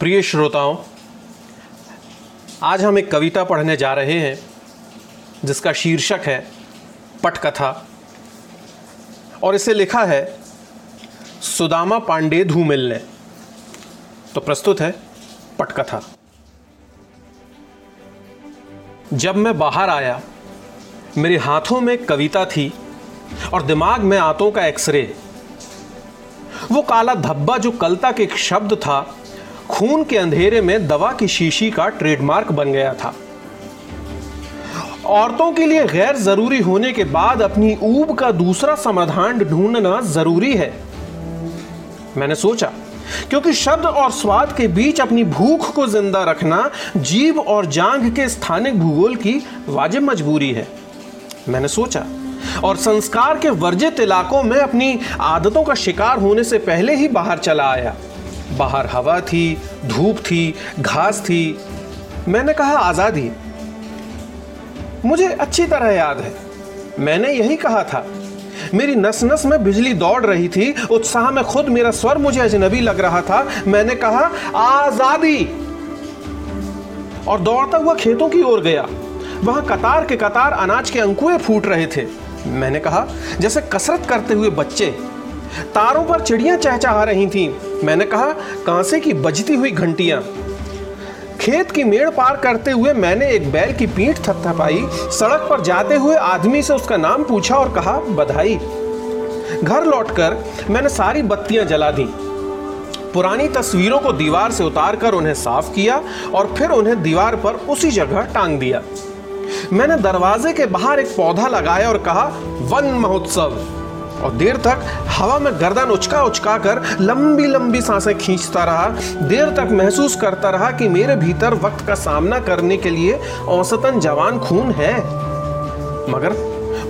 प्रिय श्रोताओं, आज हम एक कविता पढ़ने जा रहे हैं, जिसका शीर्षक है पटकथा। और इसे लिखा है, सुदामा पांडे धूमिल ने। तो प्रस्तुत है पटकथा। जब मैं बाहर आया, मेरे हाथों में कविता थी और दिमाग में आंतों का एक्सरे। वो काला धब्बा जो कल तक एक शब्द था खून के अंधेरे में दवा की शीशी का ट्रेडमार्क बन गया था। औरतों के लिए गैर ज़रूरी होने के बाद अपनी ऊब का दूसरा समाधान ढूंढना ज़रूरी है। मैंने सोचा, क्योंकि शब्द और स्वाद के बीच अपनी भूख को ज़िंदा रखना जीव और जांग के स्थानिक भूगोल की वाजिब मजबूरी है। मैंने सोचा, और संस्कार के वर्जित इलाकों में अपनी आदतों का शिकार होने से पहले ही बाहर चला आया। बाहर हवा थी, धूप थी, घास थी। मैंने कहा, आज़ादी, मुझे अच्छी तरह याद है। मैंने यही कहा था, मेरी नस नस में बिजली दौड़ रही थी, उत्साह में खुद मेरा स्वर मुझे अजनबी लग रहा था। मैंने कहा, आज़ादी! और दौड़ता हुआ खेतों की ओर गया। वहाँ कतार के कतार अनाज के अंकुए फूट रहे थे। मैंने कहा, जैसे कसरत करते हुए बच्चे तारों पर चिड़ियाँ चहचहा रही थीं। मैंने कहा, कांसे की बजती हुई घंटियाँ। खेत की मेड़ पार करते हुए मैंने एक बैल की पीठ थपथपाई। सड़क पर जाते हुए आदमी से उसका नाम पूछा और कहा, बधाई। घर लौटकर मैंने सारी बत्तियाँ जला दी। पुरानी तस्वीरों को दीवार से उतारकर उन्हें साफ़ किया और फिर उन्हें दीवार पर उसी जगह टांग दिया। मैंने दरवाजे के बाहर एक पौधा लगाया और कहा, वन महोत्सव। और देर तक हवा में गर्दन उचका उचका कर लंबी लंबी साँसें खींचता रहा। देर तक महसूस करता रहा कि मेरे भीतर वक्त का सामना करने के लिए औसतन जवान खून है। मगर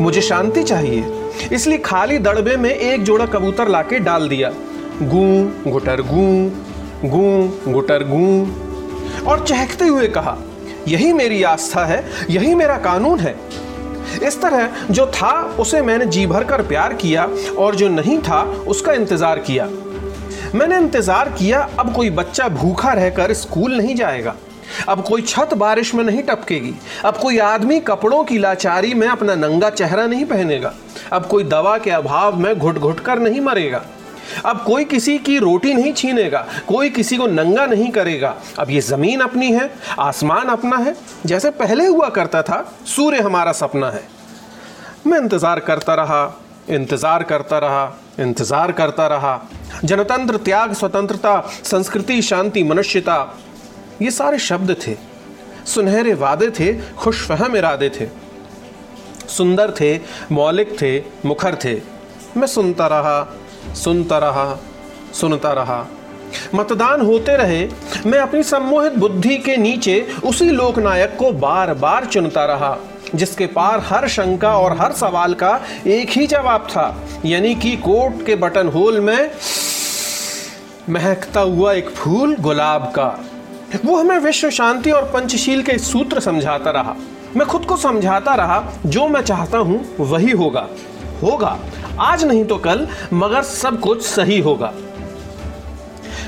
मुझे शांति चाहिए, इसलिए खाली दड़बे में एक जोड़ा कबूतर लाके डाल दिया। गू, गुटर गू गू, गुटर गू। और चहकते हुए कहा, यही मेरी आस्था है, यही मेरा कानून है। इस तरह जो था, उसे मैंने जी भर कर प्यार किया और जो नहीं था, उसका इंतज़ार किया। मैंने इंतज़ार किया, अब कोई बच्चा भूखा रहकर स्कूल नहीं जाएगा। अब कोई छत बारिश में नहीं टपकेगी। अब कोई आदमी कपड़ों की लाचारी में अपना नंगा चेहरा नहीं पहनेगा। अब कोई दवा के अभाव में घुट घुट कर नहीं मरेगा। अब कोई किसी की रोटी नहीं छीनेगा, कोई किसी को नंगा नहीं करेगा। अब ये ज़मीन अपनी है, आसमान अपना है। जैसे पहले हुआ करता था, सूर्य हमारा सपना है। मैं इंतज़ार करता रहा, इंतज़ार करता रहा, इंतज़ार करता रहा। जनतंत्र, त्याग, स्वतंत्रता, संस्कृति, शांति, मनुष्यता, ये सारे शब्द थे। सुनहरे वादे थे, खुशफहम इरादे थे। सुंदर थे, मौलिक थे, मुखर थे। मैं सुनता रहा सुनता रहा सुनता रहा। मतदान होते रहे, मैं अपनी सम्मोहित बुद्धि के नीचे उसी लोकनायक को बार बार चुनता रहा, जिसके पार हर शंका और हर सवाल का एक ही जवाब था, यानी कि कोट के बटन होल में महकता हुआ एक फूल गुलाब का। वो हमें विश्व शांति और पंचशील के सूत्र समझाता रहा। मैं खुद को समझाता रहा, जो मैं चाहता हूँ वही होगा। होगा। आज नहीं तो कल, मगर सब कुछ सही होगा।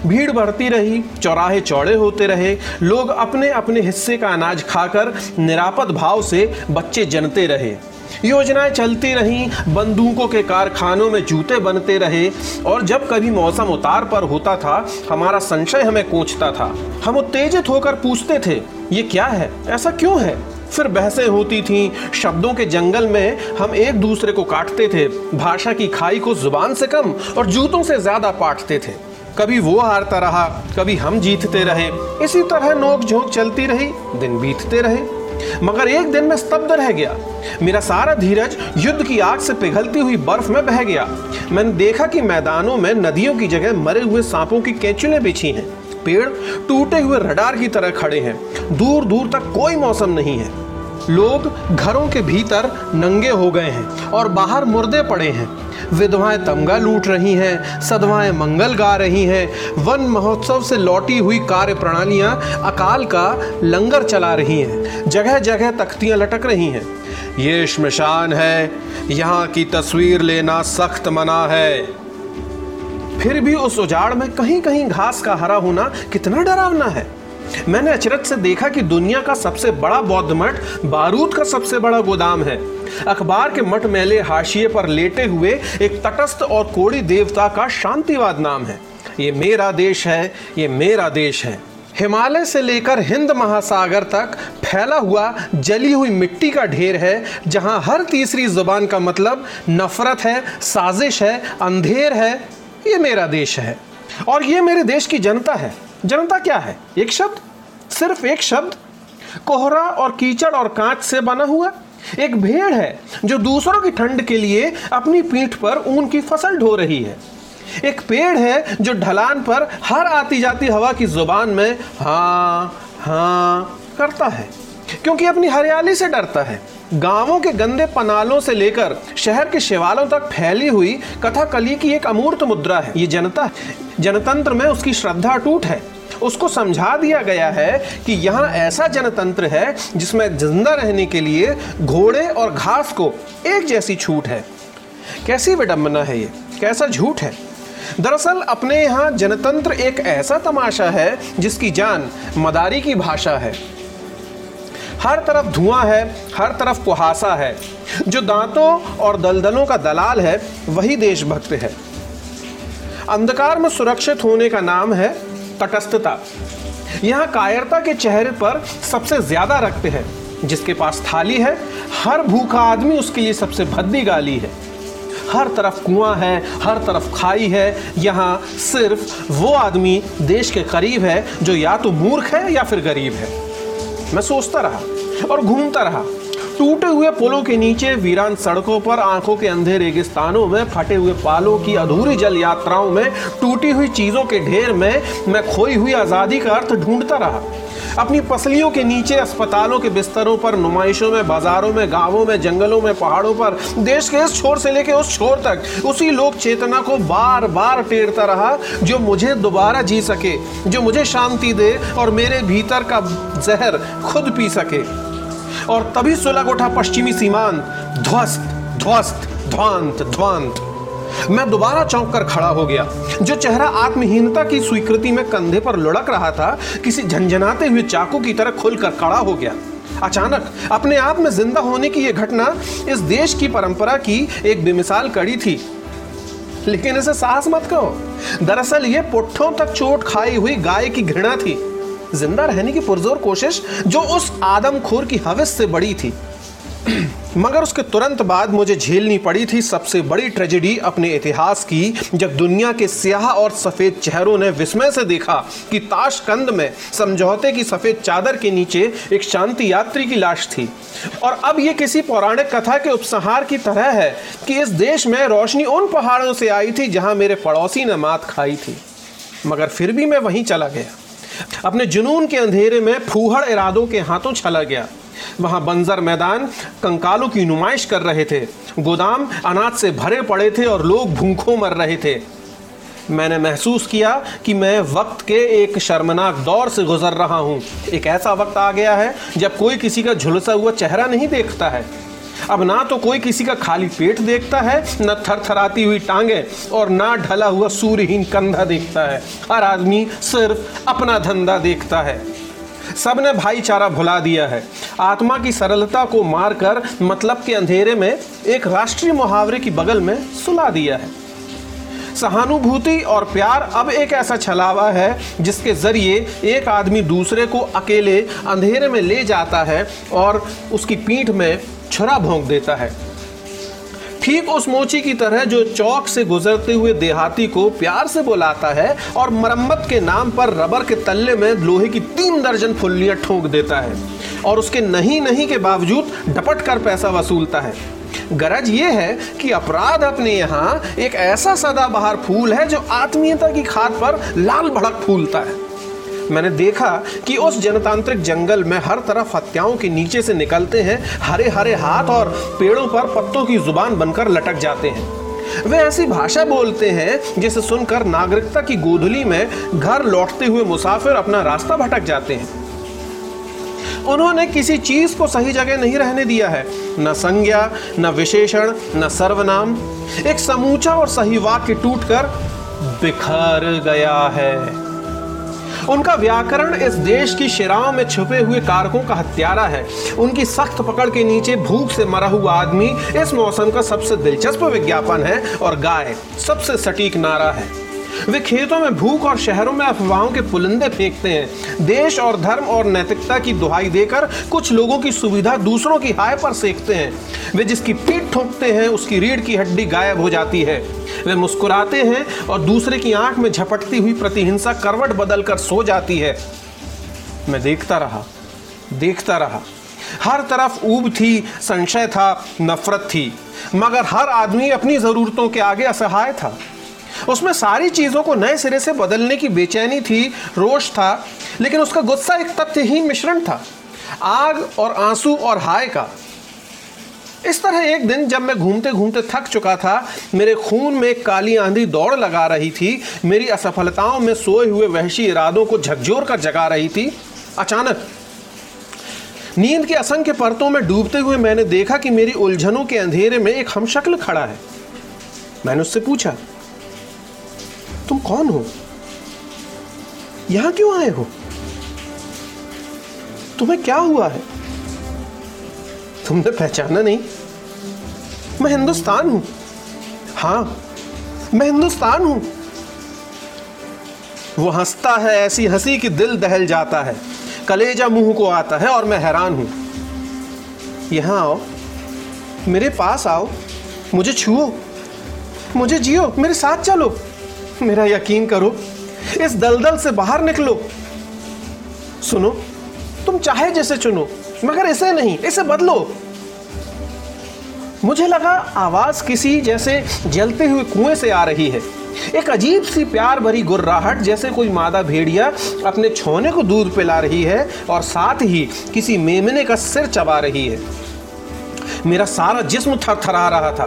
भीड़ बढ़ती रही, चौराहे चौड़े होते रहे, लोग अपने अपने हिस्से का अनाज खाकर निरापद भाव से बच्चे जनते रहे। योजनाएँ चलती रहीं, बंदूकों के कारखानों में जूते बनते रहे, और जब कभी मौसम उतार पर होता था, हमारा संशय हमें कोचता था। हम उत्तेजित होकर पूछते थे, ये क्या है? ऐसा क्यों है? फिर बहसें होती थीं, शब्दों के जंगल में हम एक दूसरे को काटते थे, भाषा की खाई को ज़ुबान से कम और जूतों से ज़्यादा पाटते थे। कभी वो हारता रहा, कभी हम जीतते रहे। इसी तरह नोक झोंक चलती रही, दिन बीतते रहे। मगर एक दिन में स्तब्ध रह गया। मेरा सारा धीरज युद्ध की आग से पिघलती हुई बर्फ़ में बह गया। मैंने देखा कि मैदानों में नदियों की जगह मरे हुए सांपों की केंचुले बिछी हैं। पेड़ टूटे हुए रडार की तरह खड़े हैं। दूर दूर तक कोई मौसम नहीं है। लोग घरों के भीतर नंगे हो गए हैं और बाहर मुर्दे पड़े हैं। विधवाएँ तमगा लूट रही हैं, सदवाएँ मंगल गा रही हैं। वन महोत्सव से लौटी हुई कार्य प्रणालियाँ अकाल का लंगर चला रही हैं। जगह जगह तख्तियाँ लटक रही हैं। ये शमशान है, यहाँ की तस्वीर लेना सख्त मना है। फिर भी उस उजाड़ में कहीं कहीं घास का हरा होना कितना डरावना है। मैंने अचरज से देखा कि दुनिया का सबसे बड़ा बौद्ध मठ बारूद का सबसे बड़ा गोदाम है। अखबार के मठ मेले हाशिए पर लेटे हुए एक तटस्थ और कोड़ी देवता का शांतिवाद नाम है। ये मेरा देश है, ये मेरा देश है। हिमालय से लेकर हिंद महासागर तक फैला हुआ, जली हुई मिट्टी का ढेर है, जहाँ हर तीसरी ज़ुबान का मतलब नफरत है, साजिश है, अंधेर है। ये मेरा देश है। और ये मेरे देश की जनता है। जनता क्या है? एक शब्द? सिर्फ़ एक शब्द? कोहरा और कीचड़ और कांच से बना हुआ? एक भेड़ है जो दूसरों की ठंड के लिए अपनी पीठ पर ऊन की फ़सल ढो रही है। एक पेड़ है जो ढलान पर हर आती जाती हवा की ज़ुबान में हाँ हाँ करता है, क्योंकि अपनी हरियाली से डरता है। गाँवों के गंदे पनालों से लेकर शहर के शिवालों तक फैली हुई कथाकली की एक अमूर्त मुद्रा है। ये जनता, जनतंत्र में उसकी श्रद्धा टूट है। उसको समझा दिया गया है कि यहाँ ऐसा जनतंत्र है जिसमें ज़िंदा रहने के लिए घोड़े और घास को एक जैसी छूट है। कैसी विडंबना है ये? कैसा झूठ है? दरअसल अपने यहाँ जनतंत्र एक ऐसा तमाशा है जिसकी जान मदारी की भाषा है। हर तरफ़ धुआँ है, हर तरफ़ कुहासा है। जो दांतों और दलदलों का दलाल है, वही देशभक्त है। अंधकार में सुरक्षित होने का नाम है तटस्थता। यहाँ कायरता के चेहरे पर सबसे ज़्यादा रक्त है, जिसके पास थाली है। हर भूखा आदमी उसके लिए सबसे भद्दी गाली है। हर तरफ़ कुआँ है, हर तरफ़ खाई है। यहाँ सिर्फ़ वो आदमी देश के करीब है जो या तो मूर्ख है या फिर गरीब है। मैं सोचता रहा और घूमता रहा। टूटे हुए पुलों के नीचे वीरान सड़कों पर आँखों के अंधे रेगिस्तानों में, फटे हुए पालों की अधूरी जल यात्राओं में, टूटी हुई चीज़ों के ढेर में मैं खोई हुई आज़ादी का अर्थ ढूंढता रहा। अपनी पसलियों के नीचे अस्पतालों के बिस्तरों पर, नुमाइशों में, बाजारों में, गाँवों में, जंगलों में, पहाड़ों पर, देश के इस छोर से लेकर उस छोर तक, उसी लोक चेतना को बार बार टेरता रहा, जो मुझे दोबारा जी सके, जो मुझे शांति दे और मेरे भीतर का जहर खुद पी सके। और तभी सुलग उठा पश्चिमी सीमांत। ध्वस्त ध्वस्त, ध्वांत ध्वांत। मैं दोबारा चौंक कर खड़ा हो गया। जो चेहरा आत्महीनता की स्वीकृति में कंधे पर लुढ़क रहा था, किसी झंझनाते हुए चाकू की तरह खुलकर खड़ा हो गया। अचानक, अपने आप में ज़िंदा होने की यह घटना इस देश की परंपरा की एक बेमिसाल कड़ी थी। लेकिन इसे साहस मत कहो दरअसल ये पुट्ठों तक चोट खाई हुई गाय की घृणा थी। ज़िंदा रहने की पुरजोर कोशिश जो उस आदमखोर की हवस से बड़ी थी। मगर उसके तुरंत बाद मुझे झेलनी पड़ी थी सबसे बड़ी ट्रेजेडी अपने इतिहास की, जब दुनिया के स्याह और सफ़ेद चेहरों ने विस्मय से देखा कि ताशकंद में समझौते की सफ़ेद चादर के नीचे एक शांति यात्री की लाश थी। और अब ये किसी पौराणिक कथा के उपसंहार की तरह है कि इस देश में रोशनी उन पहाड़ों से आई थी जहाँ मेरे पड़ोसी ने मात खाई थी। मगर फिर भी मैं वहीं चला गया। अपने जुनून के अंधेरे में फूहड़ इरादों के हाथों छला गया। वहाँ बंजर मैदान कंकालों की नुमाइश कर रहे थे। गोदाम अनाज से भरे पड़े थे और लोग भूखों मर रहे थे। मैंने महसूस किया कि मैं वक्त के एक शर्मनाक दौर से गुजर रहा हूँ। एक ऐसा वक्त आ गया है जब कोई किसी का झुलसा हुआ चेहरा नहीं देखता है। अब ना तो कोई किसी का खाली पेट देखता है, न थर थराती हुई टांगे और ना ढला हुआ सूर्यहीन कंधा देखता है। हर आदमी सिर्फ़ अपना धंधा देखता है। सबने भाईचारा भुला दिया है। आत्मा की सरलता को मारकर मतलब के अंधेरे में एक राष्ट्रीय मुहावरे की बगल में सुला दिया है। सहानुभूति और प्यार अब एक ऐसा छलावा है जिसके ज़रिए एक आदमी दूसरे को अकेले अंधेरे में ले जाता है और उसकी पीठ में छुरा भोंक देता है। ठीक उस मोची की तरह जो चौक से गुजरते हुए देहाती को प्यार से बुलाता है और मरम्मत के नाम पर रबर के तल्ले में लोहे की तीन दर्जन फुल्लियाँ ठोंक देता है और उसके नहीं नहीं के बावजूद डपट कर पैसा वसूलता है। गरज ये है कि अपराध अपने यहाँ एक ऐसा सदाबहार फूल है जो आत्मीयता की खाद पर लाल भड़क फूलता है। मैंने देखा कि उस जनतांत्रिक जंगल में हर तरफ़ हत्याओं के नीचे से निकलते हैं हरे हरे हाथ और पेड़ों पर पत्तों की ज़ुबान बनकर लटक जाते हैं। वे ऐसी भाषा बोलते हैं जिसे सुनकर नागरिकता की गोधुली में घर लौटते हुए मुसाफिर अपना रास्ता भटक जाते हैं। उन्होंने किसी चीज़ को सही जगह नहीं रहने दिया है। न संज्ञा, न विशेषण, न सर्वनाम। एक समूचा और सही वाक्य टूटकर बिखर गया है। उनका व्याकरण इस देश की शिराओं में छुपे हुए कारकों का हत्यारा है। उनकी सख्त पकड़ के नीचे भूख से मरा हुआ आदमी इस मौसम का सबसे दिलचस्प विज्ञापन है और गाय सबसे सटीक नारा है। वे खेतों में भूख और शहरों में अफवाहों के पुलंदे फेंकते हैं। देश और धर्म और नैतिकता की दुहाई देकर कुछ लोगों की सुविधा दूसरों की हाय पर सेकते हैं। वे जिसकी पीठ ठोकते हैं, उसकी रीढ़ की हड्डी गायब हो जाती है। वे मुस्कुराते हैं और दूसरे की आँख में झपटती हुई प्रतिहिंसा करवट बदल कर सो जाती है। मैं देखता रहा देखता रहा। हर तरफ़ ऊब थी, संशय था, नफरत थी। मगर हर आदमी अपनी जरूरतों के आगे असहाय था। उसमें सारी चीज़ों को नए सिरे से बदलने की बेचैनी थी, रोष था, लेकिन उसका गुस्सा एक तथ्यहीन मिश्रण था। आग और आँसू और हाय का। इस तरह एक दिन जब मैं घूमते घूमते थक चुका था, मेरे खून में काली आंधी दौड़ लगा रही थी, मेरी असफलताओं में सोए हुए वहशी इरादों को झकझोर कर जगा रही थी। अचानक, नींद के असंख्य परतों में डूबते हुए मैंने देखा कि मेरी उलझनों के अंधेरे में एक हमशक्ल खड़ा है। मैंने उससे पूछा तुम कौन हो? यहाँ क्यों आए हो? तुम्हें क्या हुआ है? तुमने पहचाना नहीं? मैं हिंदुस्तान हूँ। हाँ, मैं हिंदुस्तान हूँ। वो हंसता है, ऐसी हँसी कि दिल दहल जाता है। कलेजा मुँह को आता है और मैं हैरान हूँ। यहाँ आओ, मेरे पास आओ, मुझे छुओ, मुझे जियो, मेरे साथ चलो। मेरा यकीन करो, इस दलदल से बाहर निकलो। सुनो, तुम चाहे जैसे चुनो, मगर इसे नहीं, इसे बदलो। मुझे लगा आवाज़ किसी जैसे जलते हुए कुएँ से आ रही है। एक अजीब सी प्यार भरी गुर्राहट जैसे कोई मादा भेड़िया अपने छोने को दूध पिला रही है और साथ ही किसी मेमने का सिर चबा रही है। मेरा सारा जिस्म थरथरा रहा था।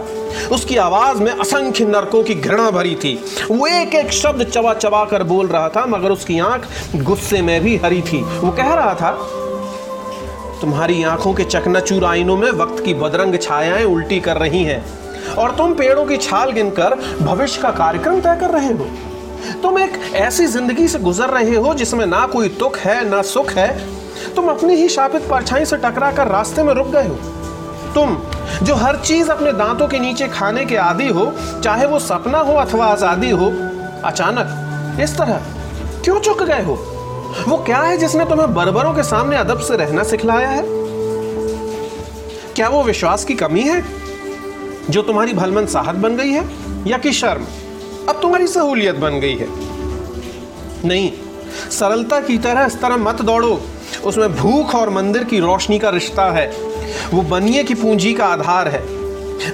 उसकी आवाज़ में असंख्य नरकों की घृणा भरी थी। वो एक एक शब्द चबा चबा कर बोल रहा था, मगर उसकी आँख गुस्से में भी हरी थी। वो कह रहा था, तुम्हारी आँखों के चकनाचूर आईनों में वक्त की बदरंग छायाएँ उल्टी कर रही हैं, और तुम पेड़ों की छाल गिनकर भविष्य का कार्यक्रम तय कर रहे हो। तुम एक ऐसी ज़िंदगी से गुजर रहे हो जिसमें ना कोई दुख है, ना सुख है। तुम अपनी ही शापित परछाई से टकरा कर रास्ते में रुक गए हो। तुम, जो हर चीज़ अपने दांतों के नीचे खाने के आदि हो, चाहे वो सपना हो अथवा आज़ादी हो, अचानक, इस तरह, क्यों चुक गए हो? वो क्या है जिसने तुम्हें बर्बरों के सामने अदब से रहना सिखलाया है? क्या वो विश्वास की कमी है, जो तुम्हारी भलमन साहत बन गई है, या कि शर्म, अब तुम्हारी सहूलियत बन गई है? नहीं, सरलता की तरह इस तरह मत दौड़ो, उसमें भूख और मंदिर की रोशनी का रिश्ता है। वो बनिए की पूंजी का आधार है।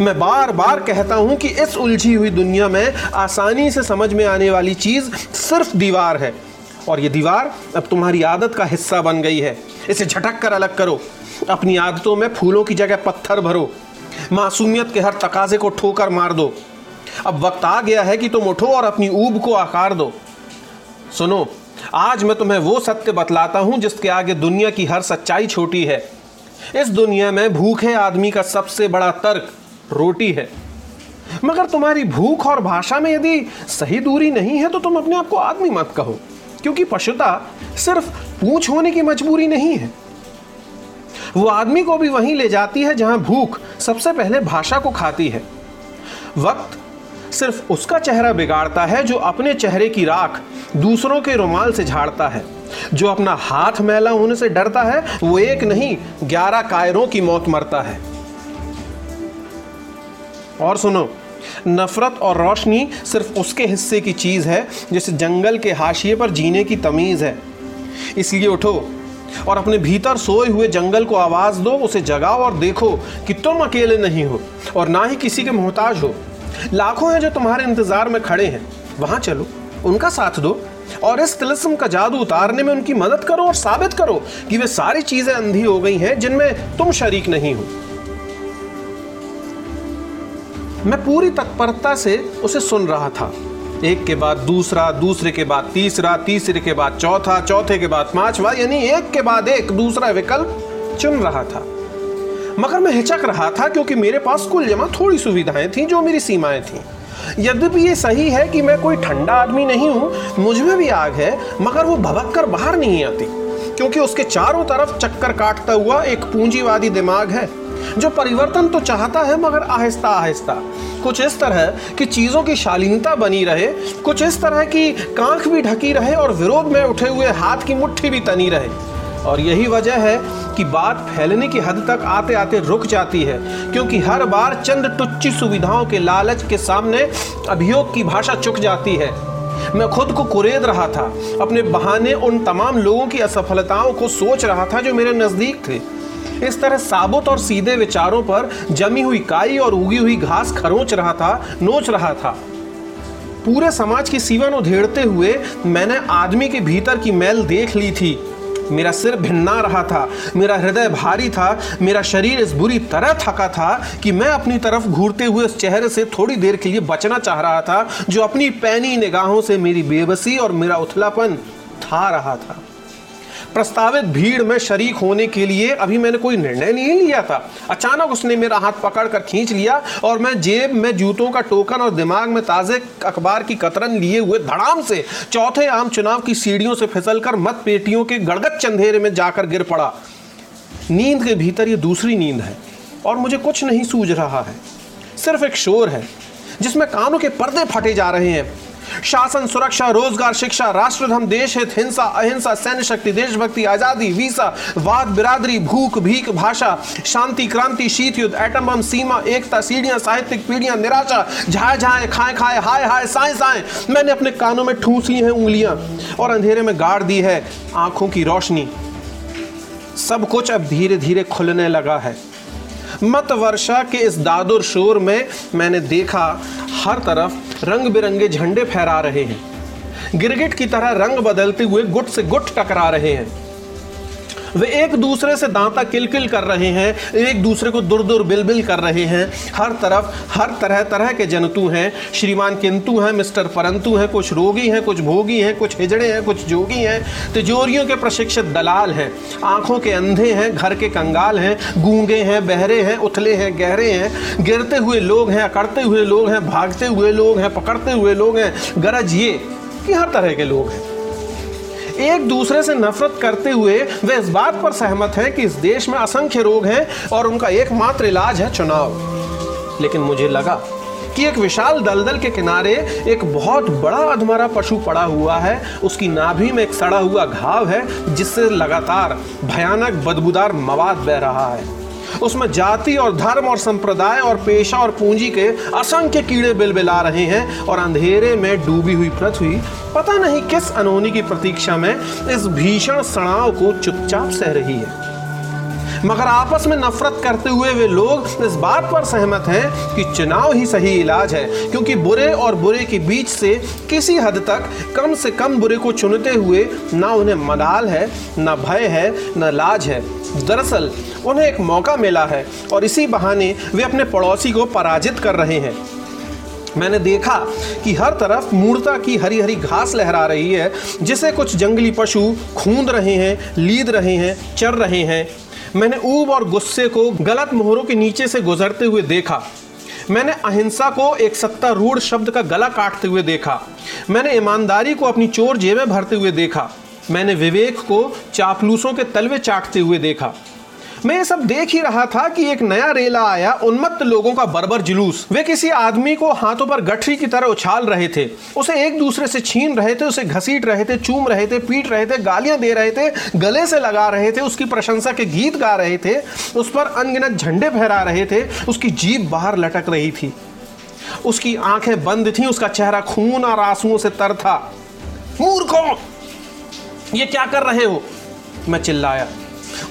मैं बार बार कहता हूँ कि इस उलझी हुई दुनिया में आसानी से समझ में आने वाली चीज़ सिर्फ़ दीवार है। और ये दीवार अब तुम्हारी आदत का हिस्सा बन गई है। इसे झटक कर अलग करो। अपनी आदतों में फूलों की जगह पत्थर भरो। मासूमियत के हर तकाजे को ठोकर मार दो। अब वक्त आ गया है कि तुम उठो और अपनी ऊब को आकार दो। सुनो, आज मैं तुम्हें वो सत्य बतलाता हूँ जिसके आगे दुनिया की हर सच्चाई छोटी है। इस दुनिया में भूखे आदमी का सबसे बड़ा तर्क रोटी है। मगर तुम्हारी भूख और भाषा में यदि सही दूरी नहीं है तो तुम अपने आप को आदमी मत कहो, क्योंकि पशुता सिर्फ़ पूछ होने की मजबूरी नहीं है। वो आदमी को भी वहीं ले जाती है जहाँ भूख सबसे पहले भाषा को खाती है। वक्त सिर्फ़ उसका चेहरा बिगाड़ता है जो अपने चेहरे की राख दूसरों के रुमाल से झाड़ता है। जो अपना हाथ मैला होने से डरता है, वो एक नहीं, ग्यारह कायरों की मौत मरता है। और सुनो, नफरत और रोशनी सिर्फ़ उसके हिस्से की चीज़ है, जिसे जंगल के हाशिए पर जीने की तमीज है। इसलिए उठो और अपने भीतर सोए हुए जंगल को आवाज़ दो, उसे जगाओ और देखो कि तुम अकेले नहीं हो और ना ही किसी के मोहताज हो। लाखों हैं जो तुम्हारे इंतज़ार में खड़े हैं। वहाँ चलो, उनका साथ दो, और इस तिलस्म का जादू उतारने में उनकी मदद करो और साबित करो कि वे सारी चीज़ें अंधी हो गई हैं जिनमें तुम शरीक नहीं हो। मैं पूरी तत्परता से उसे सुन रहा था। एक के बाद दूसरा, दूसरे के बाद तीसरा, तीसरे के बाद चौथा, चौथे के बाद पांचवा, यानी एक के बाद एक, दूसरा विकल्प चुन रहा था। मगर मैं हिचक रहा था क्योंकि मेरे पास कुल जमा थोड़ी सुविधाएँ थी जो मेरी सीमाएँ थी। यद्यपि ये सही है कि मैं कोई ठंडा आदमी नहीं हूँ, मुझमें भी आग है, मगर वो भबक कर बाहर नहीं आती, क्योंकि उसके चारों तरफ़ चक्कर काटता हुआ एक पूंजीवादी दिमाग है, जो परिवर्तन तो चाहता है मगर आहिस्ता आहिस्ता। कुछ इस तरह कि चीज़ों की शालीनता बनी रहे, कुछ इस तरह की कांख भी ढकी रहे और विरोध में उठे हुए हाथ की मुट्ठी भी तनी रहे। और यही वजह है कि बात फैलने की हद तक आते आते रुक जाती है, क्योंकि हर बार चंद टुच्ची सुविधाओं के लालच के सामने अभियोग की भाषा चुक जाती है। मैं खुद को कुरेद रहा था, अपने बहाने उन तमाम लोगों की असफलताओं को सोच रहा था जो मेरे नज़दीक थे। इस तरह साबुत और सीधे विचारों पर जमी हुई काई और उगी हुई घास खरोच रहा था, नोच रहा था। पूरे समाज की सीवन उधेड़ते हुए मैंने आदमी के भीतर की मैल देख ली थी। मेरा सिर भिन्ना रहा था, मेरा हृदय भारी था, मेरा शरीर इस बुरी तरह थका था कि मैं अपनी तरफ़ घूरते हुए उस चेहरे से थोड़ी देर के लिए बचना चाह रहा था, जो अपनी पैनी निगाहों से मेरी बेबसी और मेरा उथलापन था रहा था। प्रस्तावित भीड़ में शरीक होने के लिए अभी मैंने कोई निर्णय नहीं लिया था। अचानक उसने मेरा हाथ पकड़ कर खींच लिया और मैं जेब में जूतों का टोकन और दिमाग में ताज़े अखबार की कतरन लिए हुए धड़ाम से चौथे आम चुनाव की सीढ़ियों से फिसलकर मत पेटियों के गड़गत चंधेरे में जाकर गिर पड़ा। नींद के भीतर ये दूसरी नींद है और मुझे कुछ नहीं सूझ रहा है। सिर्फ़ एक शोर है, जिसमें कानों के पर्दे फटे जा रहे हैं। शासन, सुरक्षा, रोज़गार, शिक्षा, राष्ट्रधर्म, देश हित, हिंसा, अहिंसा, सैन्य शक्ति, देशभक्ति, आज़ादी, वीसा, वाद, बिरादरी, भूख, भीख, भाषा, शांति, क्रांति, शीत युद्ध एटम बम सीमा, एकता, सीढ़ियाँ, साहित्यिक पीढ़ियाँ, निराशा, झाए झाए, खाए खाए, हाय हाय, साए साए। मैंने अपने कानों में ठूस ली हैं उंगलियाँ और अंधेरे में गाड़ दी है आँखों की रोशनी। सब कुछ अब धीरे धीरे खुलने लगा है। मत वर्षा के इस दादुर शोर में मैंने देखा हर तरफ़ रंग बिरंगे झंडे फहरा रहे हैं। गिरगिट की तरह रंग बदलते हुए गुट से गुट टकरा रहे हैं। वे एक दूसरे से दांता किलकिल कर रहे हैं, एक दूसरे को दुर दुर बिल कर रहे हैं। हर तरफ़, हर तरह तरह के जंतु हैं। श्रीमान किंतु हैं, मिस्टर परंतु हैं, कुछ रोगी हैं, कुछ भोगी हैं, कुछ हिजड़े हैं, कुछ जोगी हैं। तिजोरियों के प्रशिक्षित दलाल हैं। आँखों के अंधे हैं, घर के कंगाल हैं, गूँगे हैं, बहरे हैं, उथले हैं, गहरे हैं। गिरते हुए लोग हैं, अकड़ते हुए लोग हैं, भागते हुए लोग हैं, पकड़ते हुए लोग हैं। गरज ये कि हर तरह के लोग हैं। एक दूसरे से नफरत करते हुए वे इस बात पर सहमत हैं कि इस देश में असंख्य रोग हैं और उनका एकमात्र इलाज है चुनाव। लेकिन मुझे लगा कि एक विशाल दलदल के किनारे एक बहुत बड़ा अधमरा पशु पड़ा हुआ है। उसकी नाभि में एक सड़ा हुआ घाव है, जिससे लगातार भयानक बदबूदार मवाद बह रहा है। उसमें जाति और धर्म और संप्रदाय और पेशा और पूंजी के असंख्य कीड़े बिलबिला रहे हैं और अंधेरे में डूबी हुई पृथ्वी, पता नहीं किस अनहोनी की प्रतीक्षा में इस भीषण सड़ाव को चुपचाप सह रही है। मगर आपस में नफरत करते हुए वे लोग इस बात पर सहमत हैं कि चुनाव ही सही इलाज है, क्योंकि बुरे और बुरे के बीच से किसी हद तक कम से कम बुरे को चुनते हुए ना उन्हें मलाल है, ना भय है, ना लाज है। दरअसल, उन्हें एक मौका मिला है और इसी बहाने वे अपने पड़ोसी को पराजित कर रहे हैं। मैंने देखा कि हर तरफ़ मूर्ता की हरी हरी घास लहरा रही है, जिसे कुछ जंगली पशु खूंद रहे हैं, लीद रहे हैं, चर रहे हैं। मैंने ऊब और गुस्से को गलत मोहरों के नीचे से गुजरते हुए देखा। मैंने अहिंसा को एक सत्तारूढ़ शब्द का गला काटते हुए देखा। मैंने ईमानदारी को अपनी चोर जेबें भरते हुए देखा। मैंने विवेक को चापलूसों के तलवे चाटते हुए देखा। मैं ये सब देख ही रहा था कि एक नया रेला आया, उन्मत्त लोगों का बर्बर जुलूस। वे किसी आदमी को हाथों पर गठरी की तरह उछाल रहे थे। उसे एक दूसरे से छीन रहे थे, उसे घसीट रहे थे, चूम रहे थे, पीट रहे थे, गालियाँ दे रहे थे, गले से लगा रहे थे, उसकी प्रशंसा के गीत गा रहे थे, उस पर अनगिनत झंडे फहरा रहे थे, उसकी जीप बाहर लटक रही थी। उसकी आँखें बंद थीं, उसका चेहरा खून और आंसुओं से तर था। मूर्खों! ये क्या कर रहे हो? मैं चिल्लाया,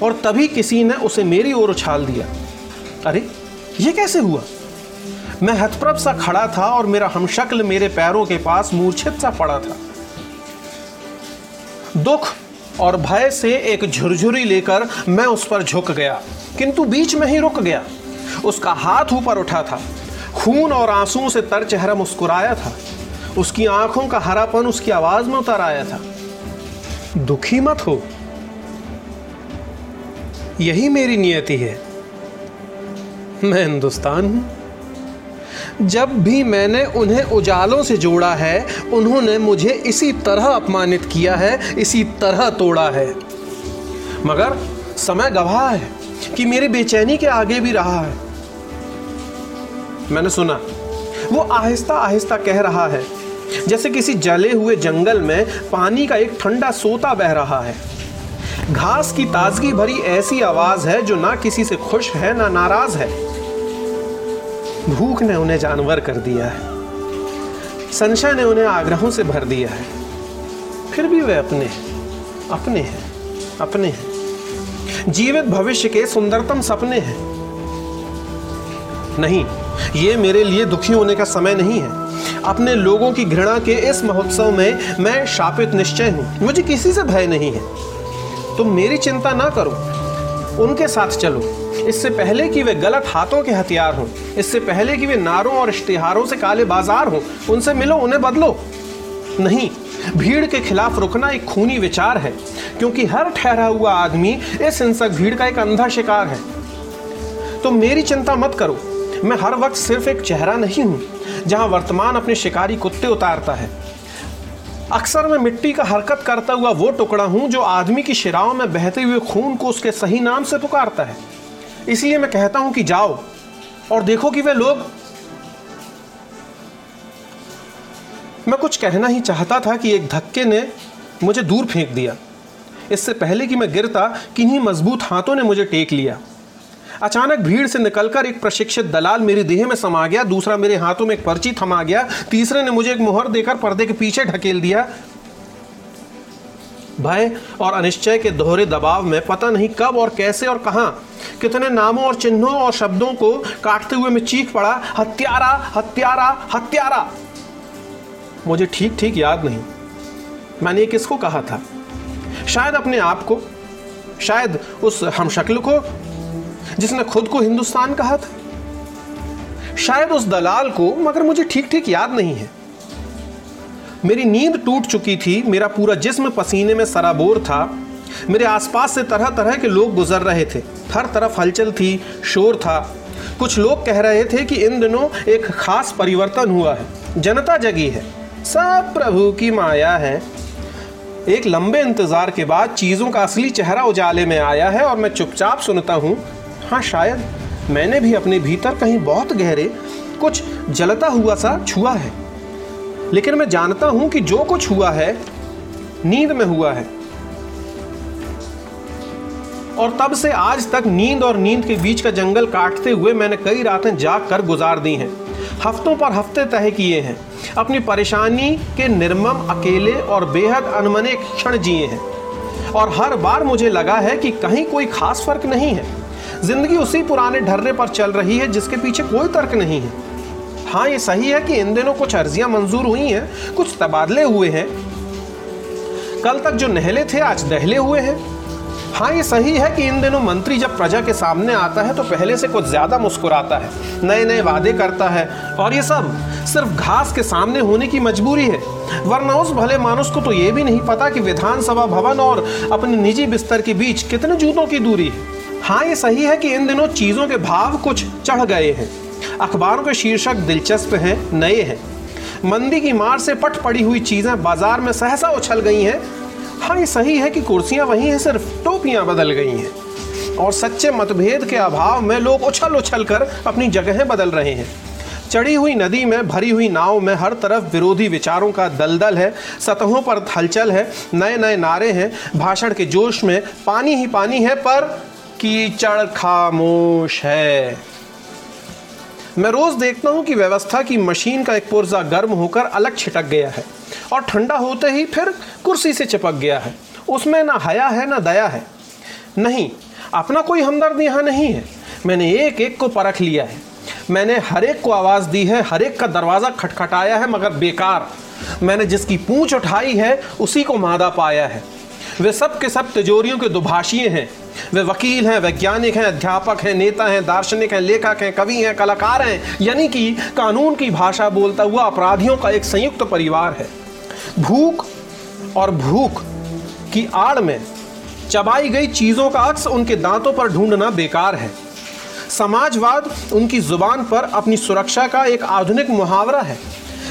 और तभी किसी ने उसे मेरी ओर उछाल दिया। अरे, ये कैसे हुआ? मैं हथप्रभ सा खड़ा था और मेरा हमशक्ल मेरे पैरों के पास मूर्छित सा पड़ा था। दुख और भय से एक झुरझुरी लेकर मैं उस पर झुक गया, किंतु बीच में ही रुक गया। उसका हाथ ऊपर उठा था। खून और आंसुओं से तर चेहरा मुस्कुराया था। उसकी आँखों का हरापन उसकी आवाज़ में उतर आया था। दुखी मत हो। यही मेरी नियति है। मैं हिंदुस्तान हूँ। जब भी मैंने उन्हें उजालों से जोड़ा है, उन्होंने मुझे इसी तरह अपमानित किया है, इसी तरह तोड़ा है। मगर समय गवाह है कि मेरी बेचैनी के आगे भी रहा है। मैंने सुना, वो आहिस्ता आहिस्ता कह रहा है जैसे किसी जले हुए जंगल में पानी का एक ठंडा सोता बह रहा है। घास की ताजगी भरी ऐसी आवाज़ है जो ना किसी से खुश है, ना नाराज़ है। भूख ने उन्हें जानवर कर दिया है। संशय ने उन्हें आग्रहों से भर दिया है। फिर भी वे अपने अपने हैं अपने हैं। जीवित भविष्य के सुंदरतम सपने हैं। नहीं, ये मेरे लिए दुखी होने का समय नहीं है। अपने लोगों की घृणा के इस महोत्सव में मैं शापित निश्चय हूँ। मुझे किसी से भय नहीं है। तुम मेरी चिंता ना करो। उनके साथ चलो। इससे पहले कि वे गलत हाथों के हथियार हों, इससे पहले कि वे नारों और इश्तिहारों से काले बाज़ार हों, उनसे मिलो, उन्हें बदलो। नहीं, भीड़ के खिलाफ रुकना एक खूनी विचार है, क्योंकि हर ठहरा हुआ आदमी इस हिंसक भीड़ का एक अंधा शिकार है। तो मेरी चिंता मत करो। मैं हर वक्त सिर्फ़ एक चेहरा नहीं हूँ, जहाँ वर्तमान अपने शिकारी कुत्ते उतारता है। अक्सर मैं मिट्टी का हरकत करता हुआ वो टुकड़ा हूँ, जो आदमी की शिराओं में बहते हुए खून को उसके सही नाम से पुकारता है। इसलिए मैं कहता हूँ कि जाओ और देखो कि वे लोग मैं कुछ कहना ही चाहता था कि एक धक्के ने मुझे दूर फेंक दिया। इससे पहले कि मैं गिरता, किन्हीं मज़बूत हाथों ने मुझे टेक लिया। अचानक भीड़ से निकलकर एक प्रशिक्षित दलाल मेरी देह में समा गया, दूसरा मेरे हाथों में एक पर्ची थमा गया, तीसरे ने मुझे एक मुहर देकर पर्दे के पीछे ढकेल दिया। भय और अनिश्चय के दोहरे दबाव में पता नहीं कब और कैसे और कहाँ, कितने नामों और चिन्हों और शब्दों को काटते हुए मैं चीख पड़ा, हत्यारा हत्यारा हत्यारा। मुझे ठीक ठीक याद नहीं। मैंने किसको कहा था? शायद अपने आप को, शायद उस हमशक्ल को जिसने खुद को हिंदुस्तान कहा था। शायद उस दलाल को, मगर मुझे ठीक ठीक याद नहीं है। मेरी नींद टूट चुकी थी, मेरा पूरा जिस्म पसीने में सराबोर था। मेरे आसपास से तरह तरह के लोग गुजर रहे थे। हर तरफ़ हलचल थी, शोर था। कुछ लोग कह रहे थे कि इन दिनों एक खास परिवर्तन हुआ है। जनता जगी है। सब प्रभु की माया है। एक लंबे इंतज़ार के बाद चीज़ों का असली चेहरा उजाले में आया है और मैं चुपचाप सुनता हूँ हाँ शायद। मैंने भी अपने भीतर कहीं बहुत गहरे, कुछ जलता हुआ सा छुआ है। लेकिन मैं जानता हूँ कि जो कुछ हुआ है, नींद में हुआ है। और तब से आज तक नींद और नींद के बीच का जंगल काटते हुए मैंने कई रातें जाग कर गुजार दी हैं। हफ्तों पर हफ़्ते तय किए हैं। अपनी परेशानी के निर्मम, अकेले और बेहद अनमने क्षण जिए हैं। और हर बार मुझे लगा है कि कहीं कोई खास फ़र्क नहीं है। ज़िंदगी उसी पुराने ढर्रे पर चल रही है जिसके पीछे कोई तर्क नहीं है। हाँ ये सही है कि इन दिनों कुछ अर्जियाँ मंजूर हुई हैं, कुछ तबादले हुए हैं। कल तक जो नहले थे, आज दहले हुए हैं। हाँ ये सही है कि इन दिनों मंत्री जब प्रजा के सामने आता है तो पहले से कुछ ज़्यादा मुस्कुराता है नए नए वादे करता है, और ये सब सिर्फ़ घास के सामने होने की मजबूरी है। वरना उस भले मानुस को तो ये भी नहीं पता कि विधानसभा भवन और अपने निजी बिस्तर के बीच कितने जूतों की दूरी है। हाँ ये सही है कि इन दिनों चीज़ों के भाव कुछ चढ़ गए हैं। अखबारों के शीर्षक दिलचस्प हैं, नए हैं। मंदी की मार से पट पड़ी हुई चीज़ें बाज़ार में सहसा उछल गई हैं। हाँ ये सही है कि कुर्सियाँ वही हैं, सिर्फ़ टोपियाँ बदल गई हैं। और सच्चे मतभेद के अभाव में लोग उछल उछल कर अपनी जगहें बदल रहे हैं। चढ़ी हुई नदी में, भरी हुई नाव में हर तरफ़ विरोधी विचारों का दलदल है, सतहों पर हलचल है नए नए नारे हैं, भाषण के जोश में पानी ही पानी है, पर कीचड़ खामोश है। मैं रोज देखता हूँ कि व्यवस्था की मशीन का एक पुर्जा गर्म होकर अलग छिटक गया है और ठंडा होते ही फिर कुर्सी से चिपक गया है। उसमें ना हया है, ना दया है। नहीं, अपना कोई हमदर्द यहाँ नहीं है। मैंने एक एक को परख लिया है। मैंने हर एक को आवाज़ दी है, हर एक का दरवाज़ा खटखटाया है, मगर बेकार। मैंने जिसकी पूंछ उठाई है, उसी को मादा पाया है। वे सब के सब तिजोरियों के दुभाषिए हैं। वे वकील हैं, वैज्ञानिक हैं, अध्यापक हैं, नेता हैं, दार्शनिक हैं, लेखक हैं, कवि हैं, कलाकार हैं। यानी कि कानून की भाषा बोलता हुआ अपराधियों का एक संयुक्त परिवार है। भूख और भूख की आड़ में चबाई गई चीज़ों का अक्स उनके दांतों पर ढूंढना बेकार है। समाजवाद उनकी ज़ुबान पर अपनी सुरक्षा का एक आधुनिक मुहावरा है।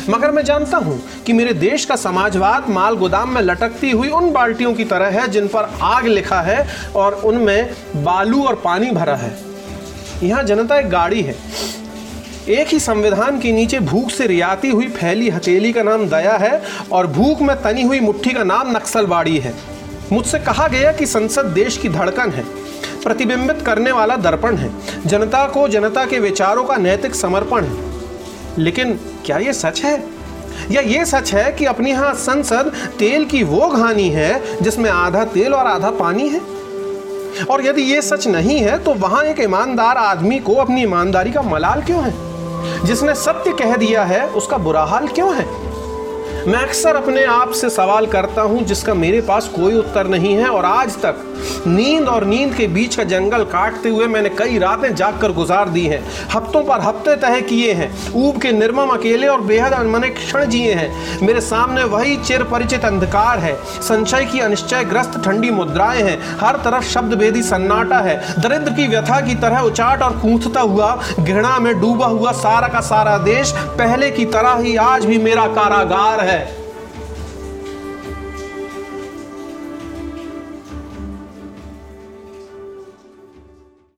मगर मैं जानता हूँ कि मेरे देश का समाजवाद माल गोदाम में लटकती हुई उन बाल्टियों की तरह है जिन पर आग लिखा है और उनमें बालू और पानी भरा है। यहाँ जनता एक गाड़ी है। एक ही संविधान के नीचे भूख से रियाती हुई फैली हथेली का नाम दया है और भूख में तनी हुई मुट्ठी का नाम नक्सलबाड़ी है। मुझसे कहा गया कि संसद देश की धड़कन है। प्रतिबिंबित करने वाला दर्पण है। जनता को जनता के विचारों का नैतिक समर्पण है। लेकिन क्या ये सच है? या ये सच है कि अपनी यहाँ संसद तेल की वो घानी है जिसमें आधा तेल और आधा पानी है? और यदि ये सच नहीं है तो वहाँ एक ईमानदार आदमी को अपनी ईमानदारी का मलाल क्यों है? जिसने सत्य कह दिया है, उसका बुरा हाल क्यों है? मैं अक्सर अपने आप से सवाल करता हूँ जिसका मेरे पास कोई उत्तर नहीं है, और आज तक नींद और नींद के बीच का जंगल काटते हुए मैंने कई रातें जागकर गुजार दी हैं। हफ्तों पर हफ़्ते तय किए हैं। ऊब के निर्मम अकेले और बेहद अनमने क्षण जिए हैं। मेरे सामने वही चिर परिचित अंधकार है। संशय की अनिश्चय ग्रस्त ठंडी मुद्राएँ हैं। हर तरफ़ शब्द भेदी सन्नाटा है। दरिद्र की व्यथा की तरह उचाट और कूथता हुआ, घृणा में डूबा हुआ सारा का सारा देश पहले की तरह ही आज भी मेरा कारागार है।